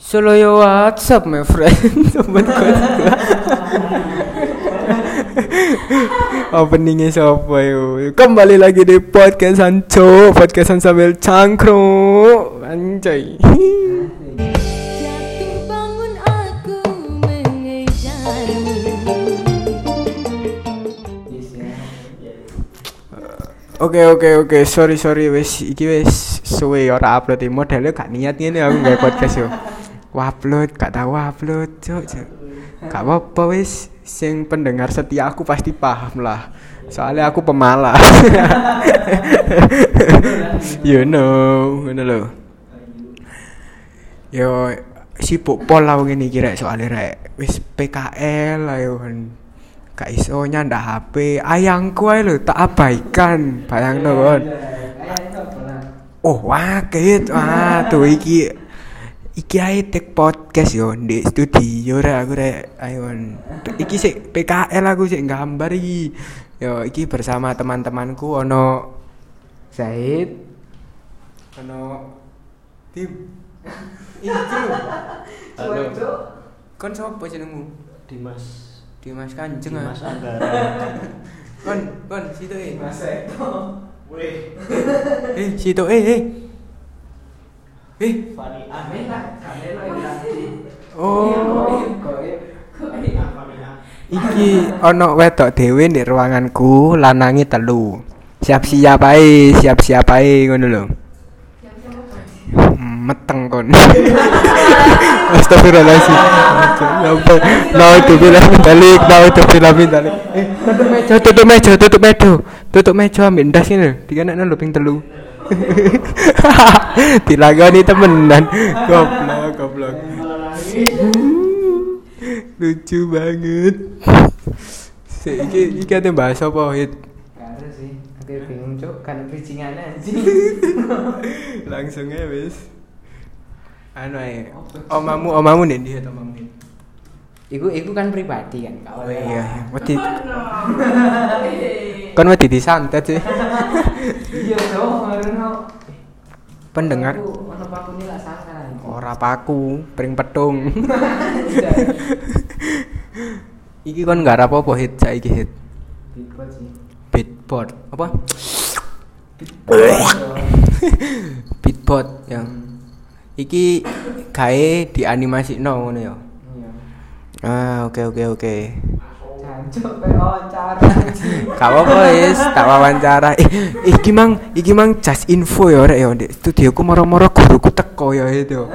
Solo yo WhatsApp my friend. Temen Openingnya siapa yo? Kembali lagi di podcast Sancho, podcastan sambil cangkruk, anjay. Jatuh bangun aku mengejarmu Oke oke oke, sorry sorry wes iki wes suwe ora upload iki modelnya gak niat ngene aku gawe podcast yo. Upload, gak tahu upload, cok, cok. Gak apa-apa wes, sing pendengar setia aku pasti paham lah. Soalnya aku pemalas. you know, ngono lho. Yo sibuk pol lah ngene iki rek soalnya rek wis PKL ayo kan. Gak iso nyandak HP, ayangku ae lho tak abaikan, bayangno kon. Oh, wah, kaget. Wah, tuh iki iki ae tek podcast yo di studio rek aku rek ayo. Iki sik PKL aku sik gambar iki. Yo, iki bersama teman-temanku ono Zaid, ono Tim. Iki lho. Halo. Kon sapa jenengmu? Dimas Dimas Kanjeng ah. Dimas Anggara Kon, kon situ eh. Weh Eh, situ eh eh. Eh, Fani A oh. Iki ono wedok dhewe ndek ruanganku, lanangi telu. Siap-siap ae, siap-siap ae ngono lho. Hmm, Meteng kon. Astagfirullahaladzim. Apa? Nah, itu bilang balik, nah itu bilang balik. Eh, tutup meja, tutup meja, tutup meja. Tutup meja ambil ndas ini. Dikanak lho ping telu. Dilagoni temenan. Goblok, goblok. Lucu banget. Si, iki iki ate bahas apa hit? Karo sih, aku bingung cuk, kan bridgingannya anjing. Langsung aja wis. Anu ae. Omamu, omamu nek ndi omamu? Iku iku kan pribadi kan, kau. Oh iya, wedi. Kan wedi disantet sih. Iya dong, ngono. Pendengar Aku ono paku ini lah sangka. ora paku, pring petung. Iki kon gak apa-apa hit saiki hit. Bigboat sih. Beatboard. Apa? Beatboard yang iki gawe di animasi no ngono ya. Ah, oke oke oke. Jancuk pe wawancara. Gak apa-apa wis, tak wawancara. Eh, iki mang, iki mang just info ya rek ya. Di studioku moro-moro guruku teko ya itu.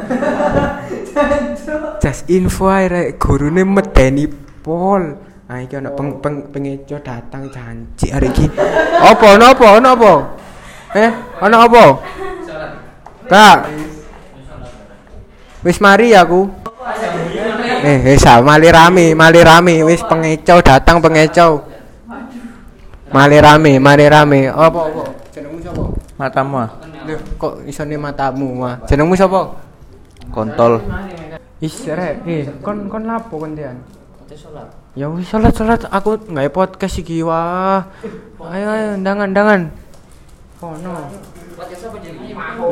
Just info ae rek, gurune medeni pol. Nah, iki ana peng, peng, pengeco datang janji hari iki. Apa ono apa? Ono apa? Eh, ono apa? Kak. Wis mari aku. Eh, wis ah, mali rame, mali rame, wis pengeco datang pengeco. Mali rame, mali rame. Apa apa? Jenengmu sapa? Matamu ah Lho, kok isone matamu mah? Jenengmu sapa? Kontol Is rek, eh kon kon lapo kon dian? Ya wis salat salat aku nggawe podcast iki wah. Ayo ayo undangan undangan. Oh no.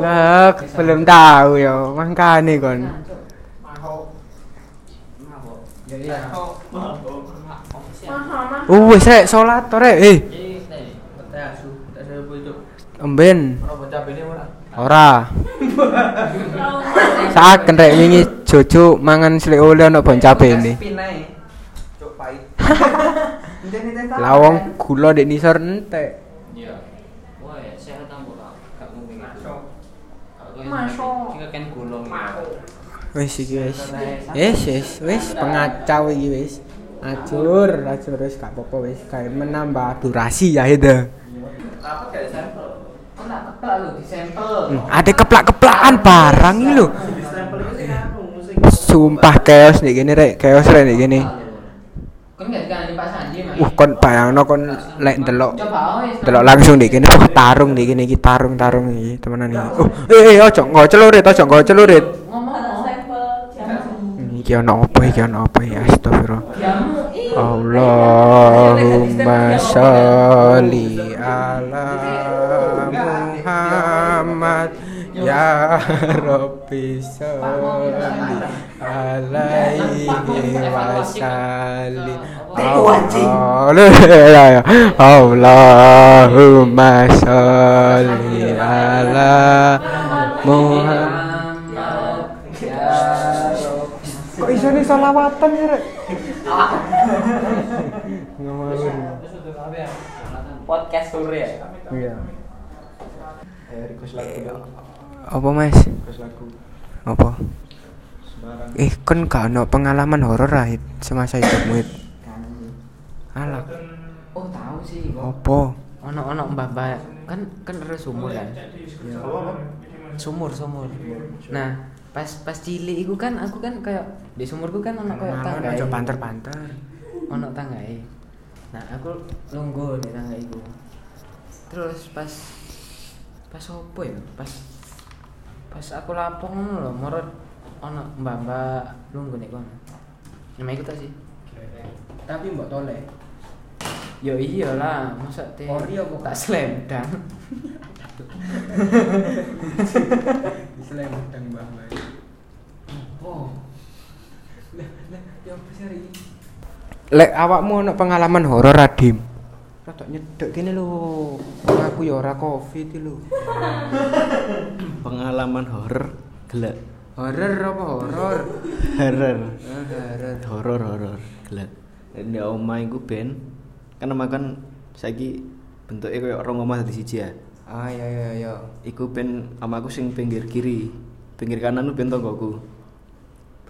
Lah, belum tahu ya, makane kon. Uh, wis rek salat to rek. Eh, emben. Ora. Saken rek wingi jojo mangan slik oleh ono bon cabe ini. Lawang gula dek nisor entek. Iya. Wah, sehat ambo lah. Gak mungkin. Masuk. Jika kan gulung. Wis iki wis. Wis wis wis pengacau iki wis. Acur, acur wis gak apa-apa wis kae menambah durasi ya itu. Kayak. Hmm, ada keplak-keplakan barang iki lho. Anu Sumpah chaos nih gini rek, chaos rek nih gini. Uh kon bayangno kon lek Coba wis. Delok langsung di kene wah, tarung di kene iki tarung tarung iki temenan iki. Oh, eh eh ojo nggo celurit, ojo nggo celurit. Ngomong Iki ono apa iki ono apa ya astagfirullah. Allahumma sholli ala Muhammad. Ya Rabbi sholli alaihi wasallim. Allahumma sholli ala Muhammad Iso nih salawatan ya rek? Ngomongin Podcast sore ya. Iya Eh, request lagu. Apa mas? Request lagu. Apa? Sembarang. Eh kan gak ono pengalaman horor lah semasa hidupmu Hit. Alah Oh tahu sih. Apa? Ono ono mbak mbak kan kan ada sumur kan. Sumur sumur. Nah pas pas cilik iku kan aku kan kayak di sumurku kan ono kayak tangga. Aja panter-panter Ono tangga Nah aku lungguh di tangga iku. Terus pas pas opo ya? Pas pas aku lapong ngono lho, morot ono mbak-mbak lungguh nek kono. Nama iku ta sih? Tapi mbak tolek Yo iyalah, masa teh Ori apa? tak selendang. Selendang mbak mbak Oh. Lah, lah, ya apa sih hari ini? Lek awakmu ono pengalaman horor Adim Rada nyedek gini lho Aku ya ora covid iki lho Pengalaman horor gelek. Horor apa horor? Horor. Ah, horor Horor horor gelek. Nek omah iku ben kan omah kan saiki bentuknya kayak orang omah dadi siji ya. Ah iya iya iya Iku ben omahku sing pinggir kiri. Pinggir kanan ku ben tonggoku.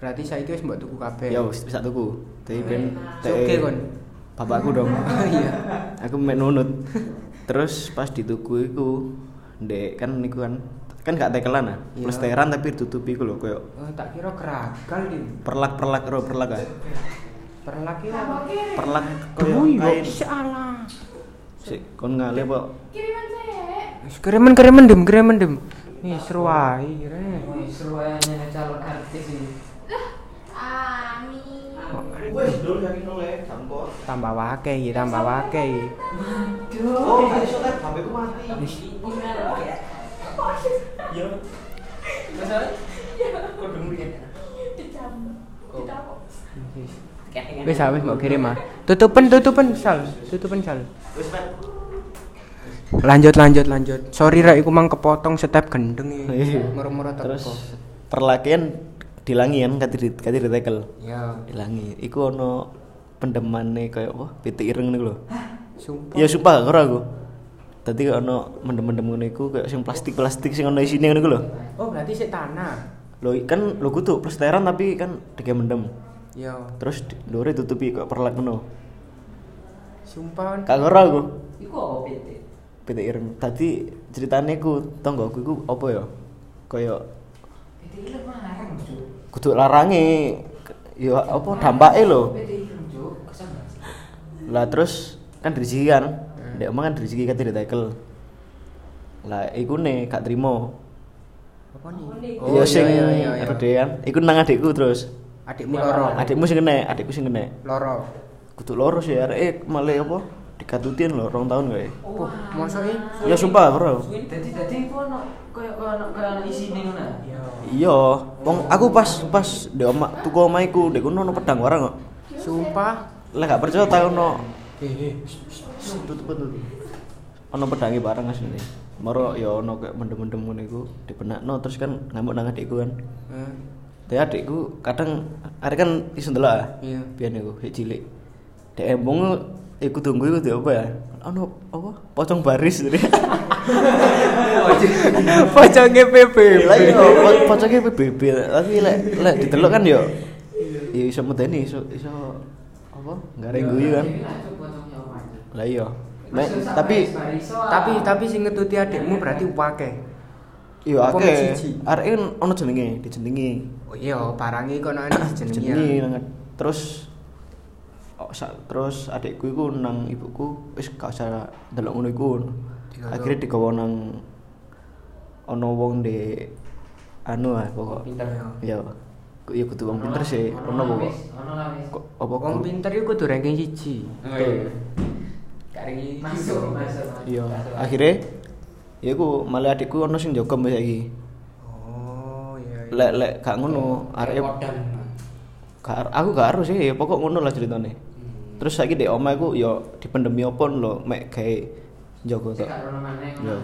Berarti saiki wis mbok tuku kabeh. Ya wis bisa tuku. Tapi ben Suke kon bapakku dong. Iya. Aku mek nunut. Terus pas dituku iku ndek kan niku kan kan gak tekelan ah. Iya. plesteran tapi ditutupi iku lho koyo Oh, tak kira keragal Dim perlak-perlak ro perlak ah Perlak ya perlak koyo Duh, kain. Salah. Sik kon ngale apa? Wis kiriman kiriman Dim kiriman Dim Ih seru ae Rek. Wih, seru aja nih calon artis ini. Tampo tambah wake iki tambah wake. Iki oh gak iso teh HP ku mati. Yo wis ah, wis mau kirim ah. Tutupen tutupen sal. Tutupen sal. Lanjut lanjut lanjut. Sorry rek iku mang kepotong step gendeng Iya. iki moro-moro terus perlakian dilangi kan kati di kati ditekel ya dilangi iku ono pendemane kayak apa pitik ireng niku lho sumpah Ya sumpah ora aku. Tadi kayak ono mendem-mendem ngono iku kayak sing plastik-plastik sing ono isine ngono iku lho. oh berarti sik tanah Lho kan lho kudu plesteran tapi kan dike mendem. ya Terus ndore tutupi kok perlak ngono. sumpah Gak ora aku. Iku apa PT? PT ireng. Tadi ceritane ku tonggoku iku apa ya? Kayak PT itu larang, Cuk. Kudu larange ya apa Cuk. Ke sana. Lah terus kan rezeki kan. Ndek omah kan rezeki kate ditekel. Lah iku ne gak trimo. apa nih Iya sing iya iya iya kedean. Iku nang adikku terus. adikmu loro Adikmu sing kena, adikku sing kena. loro Kudu loro sih arek eh malah apa? Dikatutin lho rong tahun kae. oh mosok iki Ya sumpah bro. Jadi jadi iku ono kayak kayak ono kayak ono isine ngono. ya Iya, wong aku pas pas di omah tuku omah iku, dek kono ono pedang ora kok. sumpah Lah gak percaya ta ono hehe tutup tutup. Ono pedangi bareng asline. Moro ya ono kayak mendem-mendem ngono iku dibenakno terus kan ngamuk nang adikku kan. Eh, Tapi adikku kadang arek kan iso ndelok. Iya. Biyen iku cilik. Dek embung iku tunggu iku di apa ya? Ono apa? Pocong baris. Pocongnya PBB. Lah iya, po- pocongnya PBB. Tapi lek lek didelok kan yo ya iso medeni iso iso apa? Gareng guyu kan. Lah iya. Tapi Tapi tapi sing ngetuti adikmu berarti wake. iya siji? Arek ono jenenge, dijenengi. Oh iya, barangnya kono ana jenenge. Jenengi nang- terus oh, terus adikku iku nang ibuku wis gak usah delok ngono iku. Akhirnya digawa nang ono wong de anu ah pokok. Pinter ya. Ya. Kok ya kudu wong pinter sih. Ono pokok. Ono lah wis. Kok apa Wong pinter iku kudu ranking 1. Betul. Masuk, masuk. Iya, akhirnya ya aku malah adikku ono sing jaga mbak saiki. lek lek gak ngono arek aku gak harus sih ya pokok ngono lah ceritane. Terus saiki di omah iku yo dipendemi opo lho mek gawe njogo Sik tok gak ono maneh. Yo.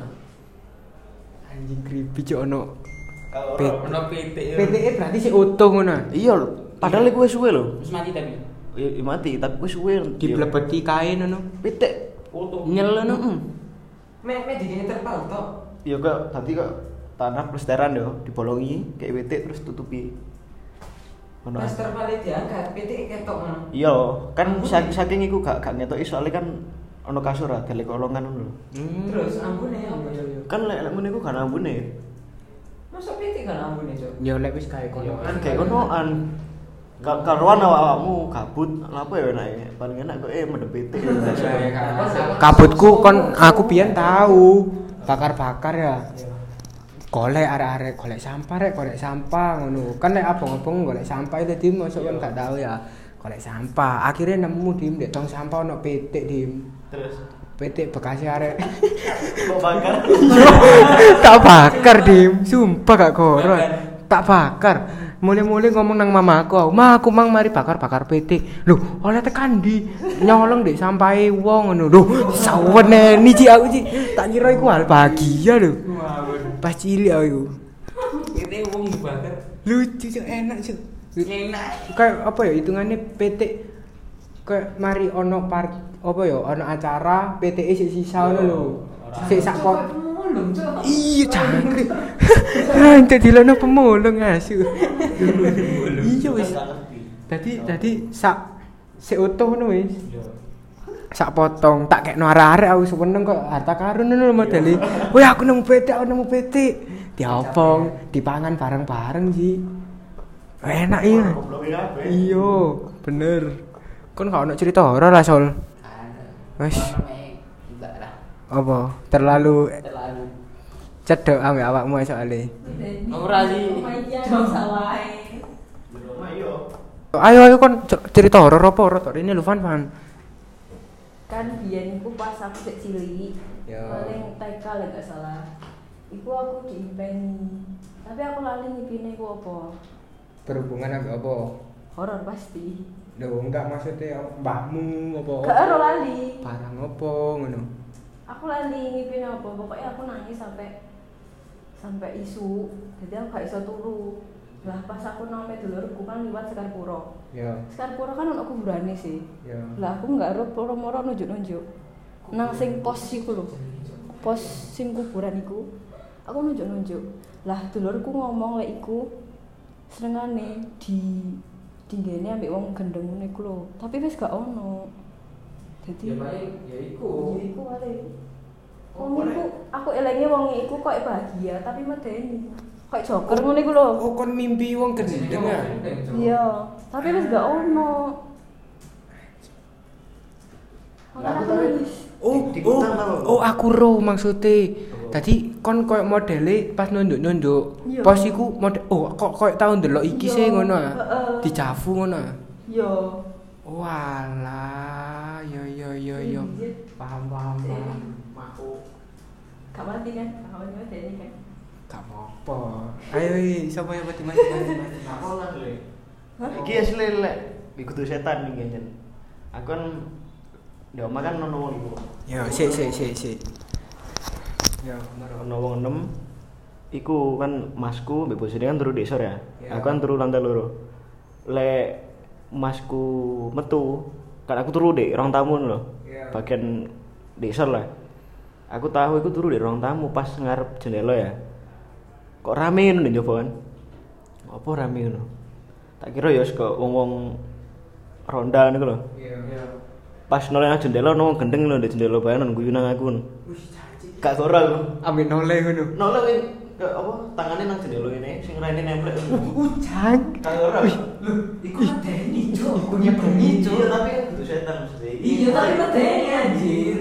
Anjing creepy cok ono. Ono PT. yo. PTE berarti sih utuh ngono. iya lho padahal iku wis suwe lho Wis mati tapi. Ya, ya mati tapi wis suwe Diblebeti kain ngono. pitik Foto. nyel ngono heeh Mek mek dikene terpal tok. ya kok tadi kok tanah plesteran yo dibolongi kayak pitik terus tutupi Ono Pas aja. terpal diangkat, PT ketok ngono. Iya, kan saking, saking iku gak gak ngetoki soalnya kan ono kasur ah, delek kolongan ngono lho. Terus ambune apa? Kan lek lek ngene iku gak ambune. Masa PT kan ambune, Cok? Ya lek wis kae kono. Kan kayak konoan. Ka- Karuan awakmu kabut, apa ya enak paling enak kok eh pitik. Kabutku kon aku pian tahu bakar-bakar ya. Golek arek-arek golek sampah rek, golek sampah ngono. Kan lek abang-abang golek sampah itu dim masuk kan gak tahu ya. Golek sampah. Akhirnya nemu dim dek tong sampah ono pitik dim. Terus Pitik bekas arek. bakar? tak bakar dim, sumpah gak koron. Tak bakar. Mulai-mulai ngomong nang mamaku, aku, "Ma, aku mang mari bakar-bakar pitik." Loh, oleh tekan di nyolong dek sampahe wong ngono. Loh, sawene iki aku Ci. Tak kira iku hal bahagia lho. Pas cilik aku. PT wong dibakar. Lucu cuk, enak cuk. Enak. Kayak apa ya hitungannya pitik kayak mari ono par apa ya ono acara PTE sik sisa ngono lho. Sik sak pot Cok. Iya cangkrik. Rantai dilono pemulung asu. Iya wis. Dadi dadi sak sik utuh ngono wis. Sak potong tak kekno arek-arek aku seneng kok harta karun ngono modele. Woi aku nemu petik, aku nemu petik. Diopong, dipangan bareng-bareng sih. Enak iya. Iya, bener. Kon gak ono cerita horor lah Sol. Wes. Apa? Terlalu Terlalu. cedek ambek awakmu soalnya. Ora sih. Jangan salah. Ayo ayo kon cer- cerita horor apa horor ini lu fan fan. Kan biyen iku pas aku sik cilik Ya. paling TK lah gak salah iku aku diimpeni tapi aku lali ngipine iku apa Berhubungan ambek apa? horor pasti Loh enggak maksudnya mbahmu apa? gak ero lali Barang apa ngono. aku lali ngipine apa pokoknya aku nangis sampai sampai isu jadi aku gak iso turu lah pas aku nang dulurku kan liwat Sekarpuro Ya, Sekarpuro kan ono kuburane sih. Ya. lah aku nggak ero moro-moro nunjuk-nunjuk. Nang sing pos iku lho. Pos sing kuburan iku aku nunjuk-nunjuk. Lah dulurku ngomong lek iku senengane di dinggene ambek wong gendeng ngono iku lho. Tapi wis gak ono. Ya jadi baik, ya iku. ya iku wale. Wong iku aku elinge wong iku kok bahagia tapi medeni kok joker ngono iku lho Oh kon mimpi wong gendeng ya? iya tapi wis gak ono. Oh, oh, oh aku ro maksudnya. Tadi kon koyo modele pas nunduk-nunduk. Iya. Pos iku model oh kok koyo tau ndelok iki Iya, sih ngono ah. heeh. Dijavu ngono. Yo. Walah, yo yo yo yo. Paham paham paham. Mati kan? Ini kan? Gak apa-apa. Ayo, siapa yang mati mati mati mati. Hah? Iki asli lek ikutu setan iki jan. Aku kan di omah kan ono wong iku. Yo, sik sik sik sik. Yo, maro. Ono wong enem iku kan masku mbek bosone kan turu desa ya. Iya. Aku kan turu lantai loro. Lek masku metu kan aku turu dek ruang tamu lho. Iya. Bagian desa lah. Aku tahu iku turu di ruang tamu pas ngarep jendela ya. Kok rame ngono njaba kan? Apa rame ngono? Tak kira ya kok wong-wong ronda niku lho. Iya. Pas noleh nang jendela wong gendeng lho di jendela bayanan guyu nang aku. Gak ora aku. Ambil noleh ngono. Noleh ke apa tangannya nang jendela ini sing raine nemplek. Ujan. Gak ora. Iku medeni, Cok. Punya bengi, Cok. Iya tapi kudu setan mesti. Iya, tapi medeni anjir.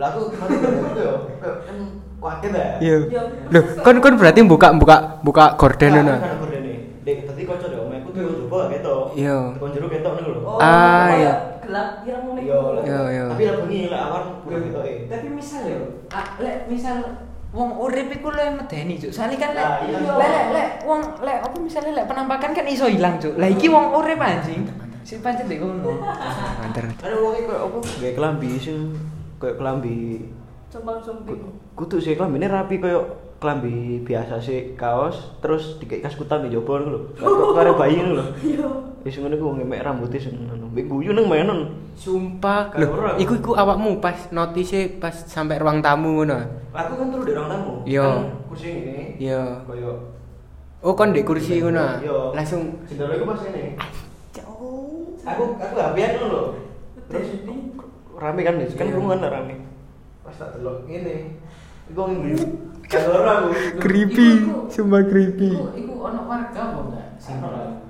Lah aku kan yo kan kuatir ya. Iya. Yo. Loh, kon kon berarti buka buka buka gorden ngono. Kan aku dene. Dek tadi kanca dek omahku tuh coba ketok. Iya. Tekon jero ketok niku lho. Oh, Ah, kayak iya. Gelap pirang ngono Iya, iku. lah. Iya, iya. Tapi lah bengi lah awan kudu ketoke. Tapi misal yo, ah, lek misal wong urip iku lho medeni cuk. Soale kan lek iya. lek lek lek wong lek apa misalnya lek penampakan kan iso ilang cuk. Lah iki wong urip anjing. Sing pancet ndek kono. Manter. Ada wong koyo apa gawe kelambi sing koyo kelambi Combang sumping. kudu sih kelambine rapi koyo kelambi biasa sih kaos terus dikek kaskutan di jopo ngono lho. Kok kare bayi ngono lho. Iya. Wis ngono ku wong mek rambutnya sing ngono. Mbek guyu nang mainan. Sumpah, lho, ora. iku iku awakmu pas notise pas sampai ruang tamu ngono. Aku kan turu di ruang tamu. Iya. Kan kursi ini. Iya. Koyo Oh, kon di kursi ngono. Iya. Langsung jendela iku pas ini. Aku aku habian ngono lho. Terus rame kan kan Iya. ruangan lah rame. Pas tak delok ngene. Iku ngene. Aku. creepy, sumpah creepy. Iku iku ono warga apa enggak? Sing Ono.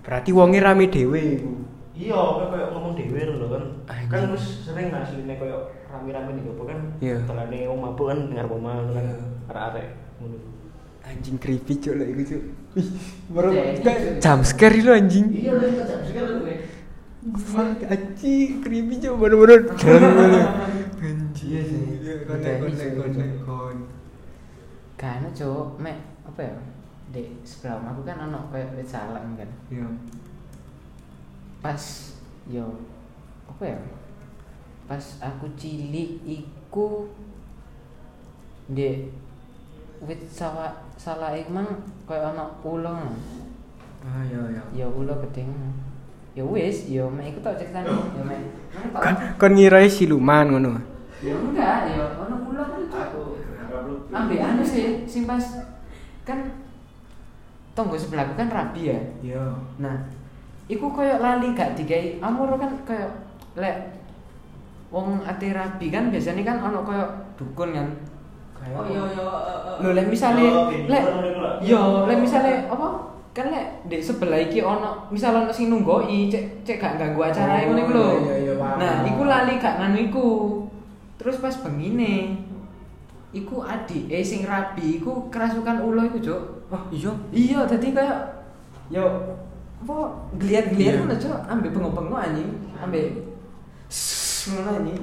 Berarti wonge rame dhewe iku. Iya, kan kayak ngomong dhewe lho kan. Kan wis sering asline kayak rame-rame di jopo kan. Iya. Telane wong mabuk kan ngarep omah kan. Iya. Arek-arek ngono. Anjing creepy cuk lek iku cuk. Ih, Baru jump scare lu anjing. Iya, lho kok jam sekarang gue. Fuck anjing creepy cuk bener-bener. Anjing. Iya sih. Konek konek konek kon. Kan cuk, mek apa ya? Di sebelah rumah aku kan ono kayak wit salam kan. Iya. Pas yo apa ya? Pas aku cilik iku di wit sawa salah iku mang kayak ono ulo ngono. Ah iya iya. Ya ulo ngono. Ya wis, yo mek iku tok ceritane. Yo mek. Tok. Kon kon ngira siluman ngono. Ya enggak, ya ono ulo kan Aku Ambil anu sih, sing pas kan tonggo sebelahku kan rabi ya. Iya. Nah, iku koyo lali gak digawe amur kan koyo lek wong ati rabi kan biasanya kan ono koyo dukun kan. Kayak Oh apa? iya iya. Lho lek misale Oh, lek yo lek misale apa kan lek di sebelah iki ono misal ono sing nunggoi cek cek gak ganggu acara Oh, ngono iku lho. iya, iya, iya. Nah, iku lali gak nganu iku. Terus pas bengine iku adik eh sing rabi iku kerasukan ulo iku, Cuk. Oh iya. Iya, tadi kayak yo apa geliat-geliat Iya. ngono, Cuk. Ambek bengok-bengok anjing, ambek sss, ngono anjing.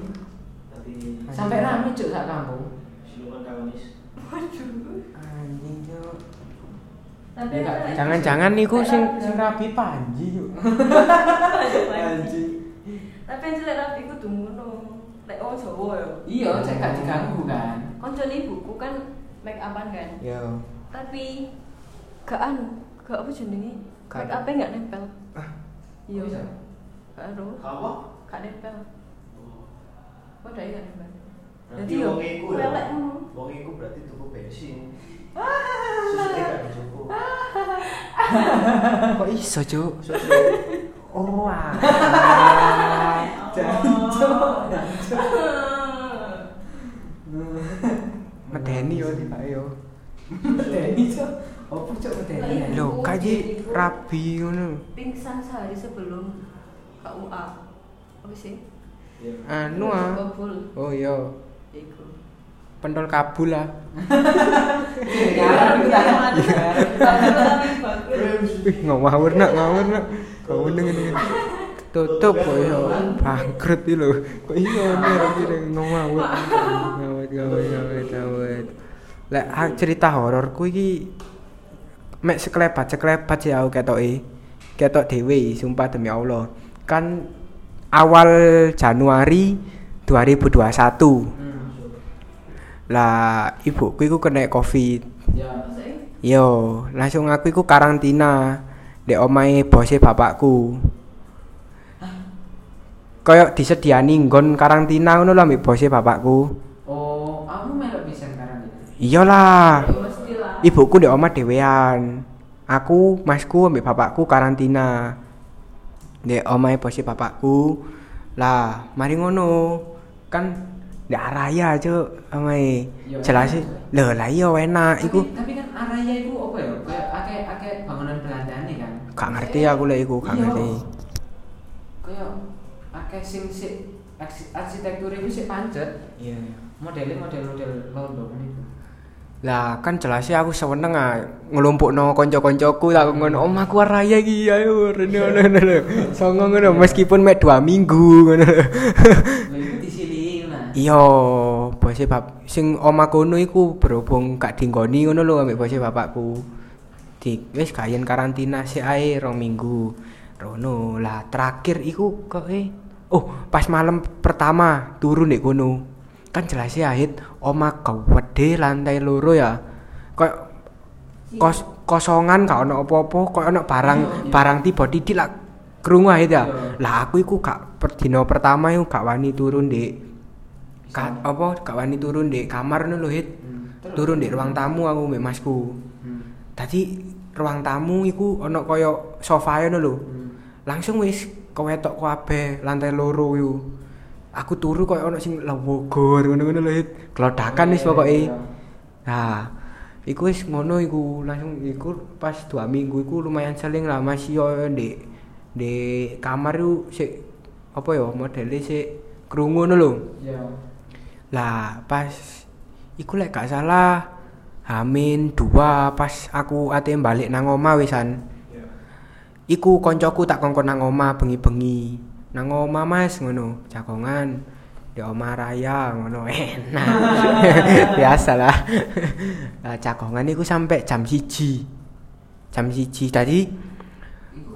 Tapi Sampai rame Cuk sak kampung. siluman kawanis. Anjing. Tapi Ya, ada- Jangan-jangan niku sing sing rapi panji yuk. Anjing. Tapi yang jelek rapi ku ngono. Lek wong Jawa ya. Iya, cek gak diganggu kan. Koncone ibuku kan make upan kan. Yo. Tapi gak anu, gak apa jenenge? Make up gak nempel. Ah. Iya. Gak ero. Apa? Gak nempel. Kok dai gak nempel? Berarti Jadi yo wong iku ya. ngono. Wong iku berarti tuku bensin. Susuke gak dicukup. Kok iso cuk? Susu. Oh ah. Medeni yo tiba yo. Medeni, Cuk. Opo Cuk medeni? Lho, kaji rabi ngono. Pingsan sehari sebelum KUA. Apa sih? Anu ah. Oh iya. Iku. Pentol kabul lah. Ngawur nak, ngawur nak. Kau dengan dengan tutup kok iso bangkrut iki lho. Kok iso nih rabi ngawur. Ngawur ngawur ngawur ngawur. Lek cerita hororku iki mek sekelebat sekelebat sih aku ketoke. Ketok dhewe sumpah demi Allah. Kan awal Januari 2021. Lah ibuku iku kena Covid. Ya. Yo, langsung aku iku karantina di omahe bose bapakku. Kayak disediani nggon karantina ngono lho ambek bose bapakku. Oh, aku melok bisa sekarang ini. Iyalah. Mestilah. Ibuku di omah dhewean. Aku, masku ambek bapakku karantina. Di omahe bose bapakku. Lah, mari ngono. Kan ndak raya, Cuk, omahe. Yo, Jelas sih. Lho, lah iya enak iku. Tapi, kan araya iku apa ya? Kayak akeh akeh bangunan Belanda nih kan. Gak ngerti aku lek iku, gak Iya. ngerti. Kayak akeh sing sik arsi- arsitektur iku sik pancet. Iya. Modelnya model-model London itu. Lah kan jelas sih aku seneng ah ngelumpukno kanca-kancaku tak ngono omahku raya iki ayo rene ngono ngono. Songo ngono meskipun mek 2 minggu ngono. Iya, bose bab sing oma kono iku berhubung gak dinggoni ngono lho ambek bose bapakku. Di wis gayen karantina sik ae rong minggu. Rono lah terakhir iku kok eh oh pas malam pertama turun di kono. Kan jelas ya hit oma gede lantai loro ya. Kayak kos kosongan gak ono apa-apa kok ono barang barang tiba titik lah krungu ae ya. Lah aku iku gak per dino pertama iku gak wani turun di ka, apa gak wani turun di kamar lho hit. Turun di ruang tamu aku mbek masku. Tadi ruang tamu iku ono koyo sofa ngono lho. Langsung wis kewetok kabeh lantai loro iku. Aku turu koyo ono sing lewogor ngono-ngono lho. Glodakan wis pokoke. Nah, iku wis ngono iku langsung iku pas dua minggu iku lumayan seling lah masih yo di di kamar itu sik apa ya modelnya sik krungu ngono lho. Iya. Lah pas iku lek gak salah Hamin dua pas aku ate balik nang omah wisan. Iku koncoku tak kongkon nang omah bengi-bengi. Nang omah Mas ngono, jagongan. Di omah raya ngono enak. Biasalah. Lah jagongan iku sampai jam siji. Jam siji tadi Iku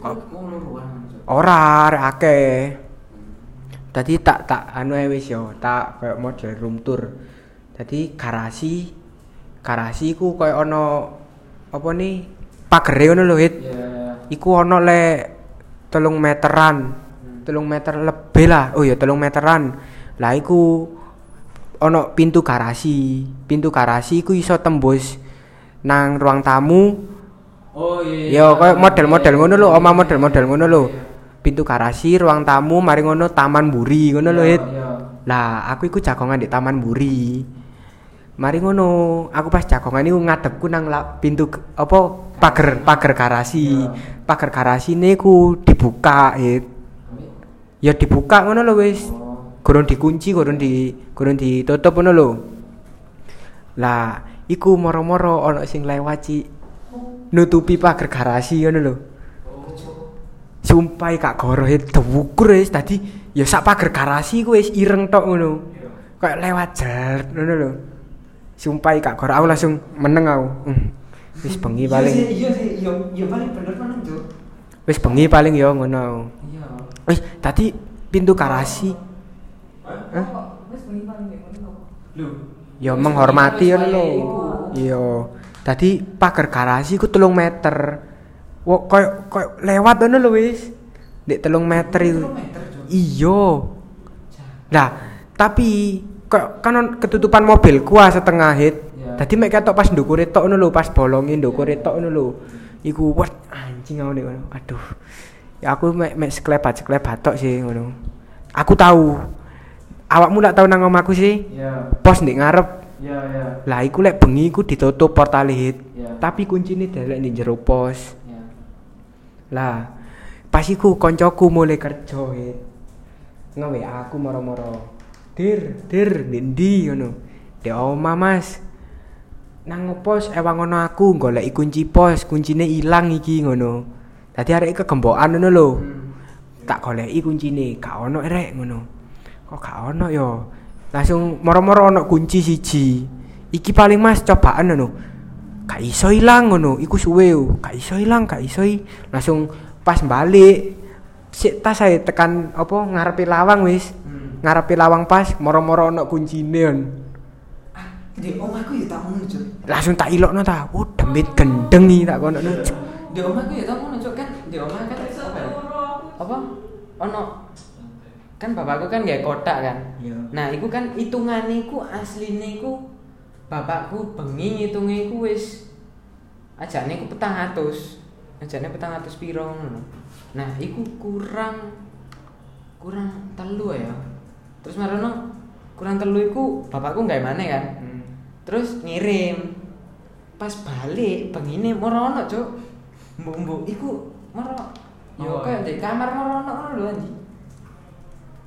kan ora akeh. Tadi tak tak anu wis yo, tak koyo model room tour. Tadi garasi garasi iku koyo ono apa nih pagere ngono lho hit. Iya. Iku ono le telung meteran. Telung meter lebih lah. Oh iya telung meteran. Lah iku ono pintu garasi. Pintu garasi iku iso tembus nang ruang tamu Oh iya. Ya kayak model-model ngono lho, omah model-model ngono lho. Pintu garasi, ruang tamu, mari ngono taman buri ngono lho. Iya. Lah, aku iku jagongan di taman buri. Mari ngono, aku pas jagongan iku ngadepku nang la- pintu apa pager pager garasi. Pager garasi ku dibuka, Hit. Ya dibuka ngono lho wis. Oh. Gurung dikunci, gurung di gurung ditutup ngono lho. Lah, iku moro-moro ana sing lewat. Nutupi pager garasi ngono lho. Sumpah kak goro hit dewukur wis tadi ya sak pager garasi ku wis ireng tok ngono. Kayak lewat jar ngono lho. Sumpah kak goro aku langsung meneng aku. Hmm. Wis bengi paling Iya sih, iya iya paling bener paling Cuk. wis bengi paling ya ngono. aku. Iya. Wis tadi pintu garasi Kok wis bengi paling nek ngono kok. Lho. ya menghormati ngono lho. Iya. Tadi pager garasi ku telung meter. Wo koyo koyo lewat ngono lho wis. Nek telung meter itu. Iya. Nah, tapi kok kan ketutupan mobilku ah setengah hit. Ya. Tadi mek ketok pas ndukure tok ngono lho, pas bolongin ndukure tok ngono lho. Iku wet anjing ngono ngono. Aduh. Ya aku mek mek seklebat-seklebat tok sih ngono. Aku tahu. Awakmu lak tau nang omahku sih? Iya. Pos ndek ngarep. Iya, iya. Lah iku lek bengi iku ditutup portal hit. Ya. Tapi kuncine delek ning jero pos. Iya. Lah, pas iku koncoku mulai kerja hit. Nge aku moro-moro. Dir, dir, ndi ngono. Di omah Mas. Nang pos ewang ngono aku golek kunci pos, kuncine ilang iki ngono. Dadi arek kegembokan ngono lho. Tak goleki kuncine, gak ono rek ngono. Kok gak ono yo? Langsung moro-moro ono kunci siji. Iki paling Mas cobaan ngono. Gak iso ilang ngono, iku suwe. Gak iso ilang, gak iso. Langsung pas balik sik tas saya tekan apa ngarepe lawang wis. Ngarepe lawang pas moro-moro ono kuncine on. Di omahku ya tak ngono, Cuk. Langsung tak ilokno ta. Oh, demit gendeng iki tak kono. Di omahku ya tak ngono, Cuk. Kan di omah kan apa? Apa? Ono kan bapakku kan gak kotak kan. Iya. Nah, iku kan hitungane iku asline iku bapakku bengi ngitunge iku wis ajane iku petang atus. Ajane petang atus piro ngono. Nah, iku kurang kurang telu ya. Terus marono kurang telu iku bapakku gawe maneh kan. Terus ngirim. Pas balik bengine morono, Cuk. Mbok-mbok iku moro yo Oh, kayak di kamar morono ngono lho anji.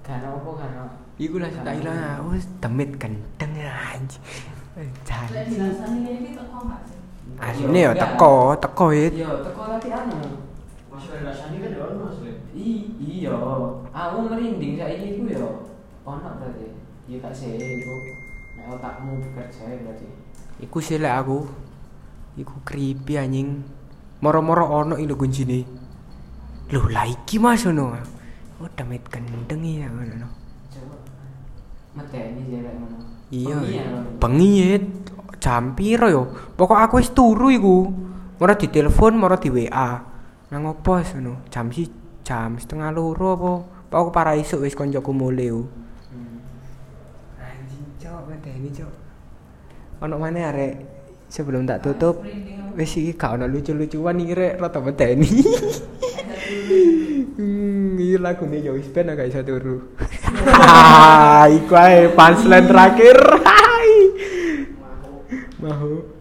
Kan apa kan? Iku langsung tak ilang. Oh, demit gendeng ya iki teko gak sih? Asline ya teko, teko hit. Iya, teko tapi anu. Masih ada rasanya kan ya ono iya, aku merinding saiki iku ya. Ono berarti. Iya kak sih iku. Nek otakmu bekerja ya berarti Iku sih lek aku. Iku creepy anjing. Moro-moro ono iki lho kuncine. Lho lah iki Mas ngono. Oh damit gendeng ya coba meteni sih lek ngono Iya. Ya, Bang? Bengi ya. Jam piro yo? Pokok aku wis turu iku. Moro ditelepon, moro di WA. Nang opo wis ngono? Jam si jam setengah loro apa? Aku para isuk wis koncoku mulai. Anjing cok. Ono mana arek sebelum tak tutup wis iki gak ono lucu-lucuan iki rek rada medeni. Hmm, iya lagune ya wis ben gak iso turu. Iku ae punchline terakhir. Hai. Mau.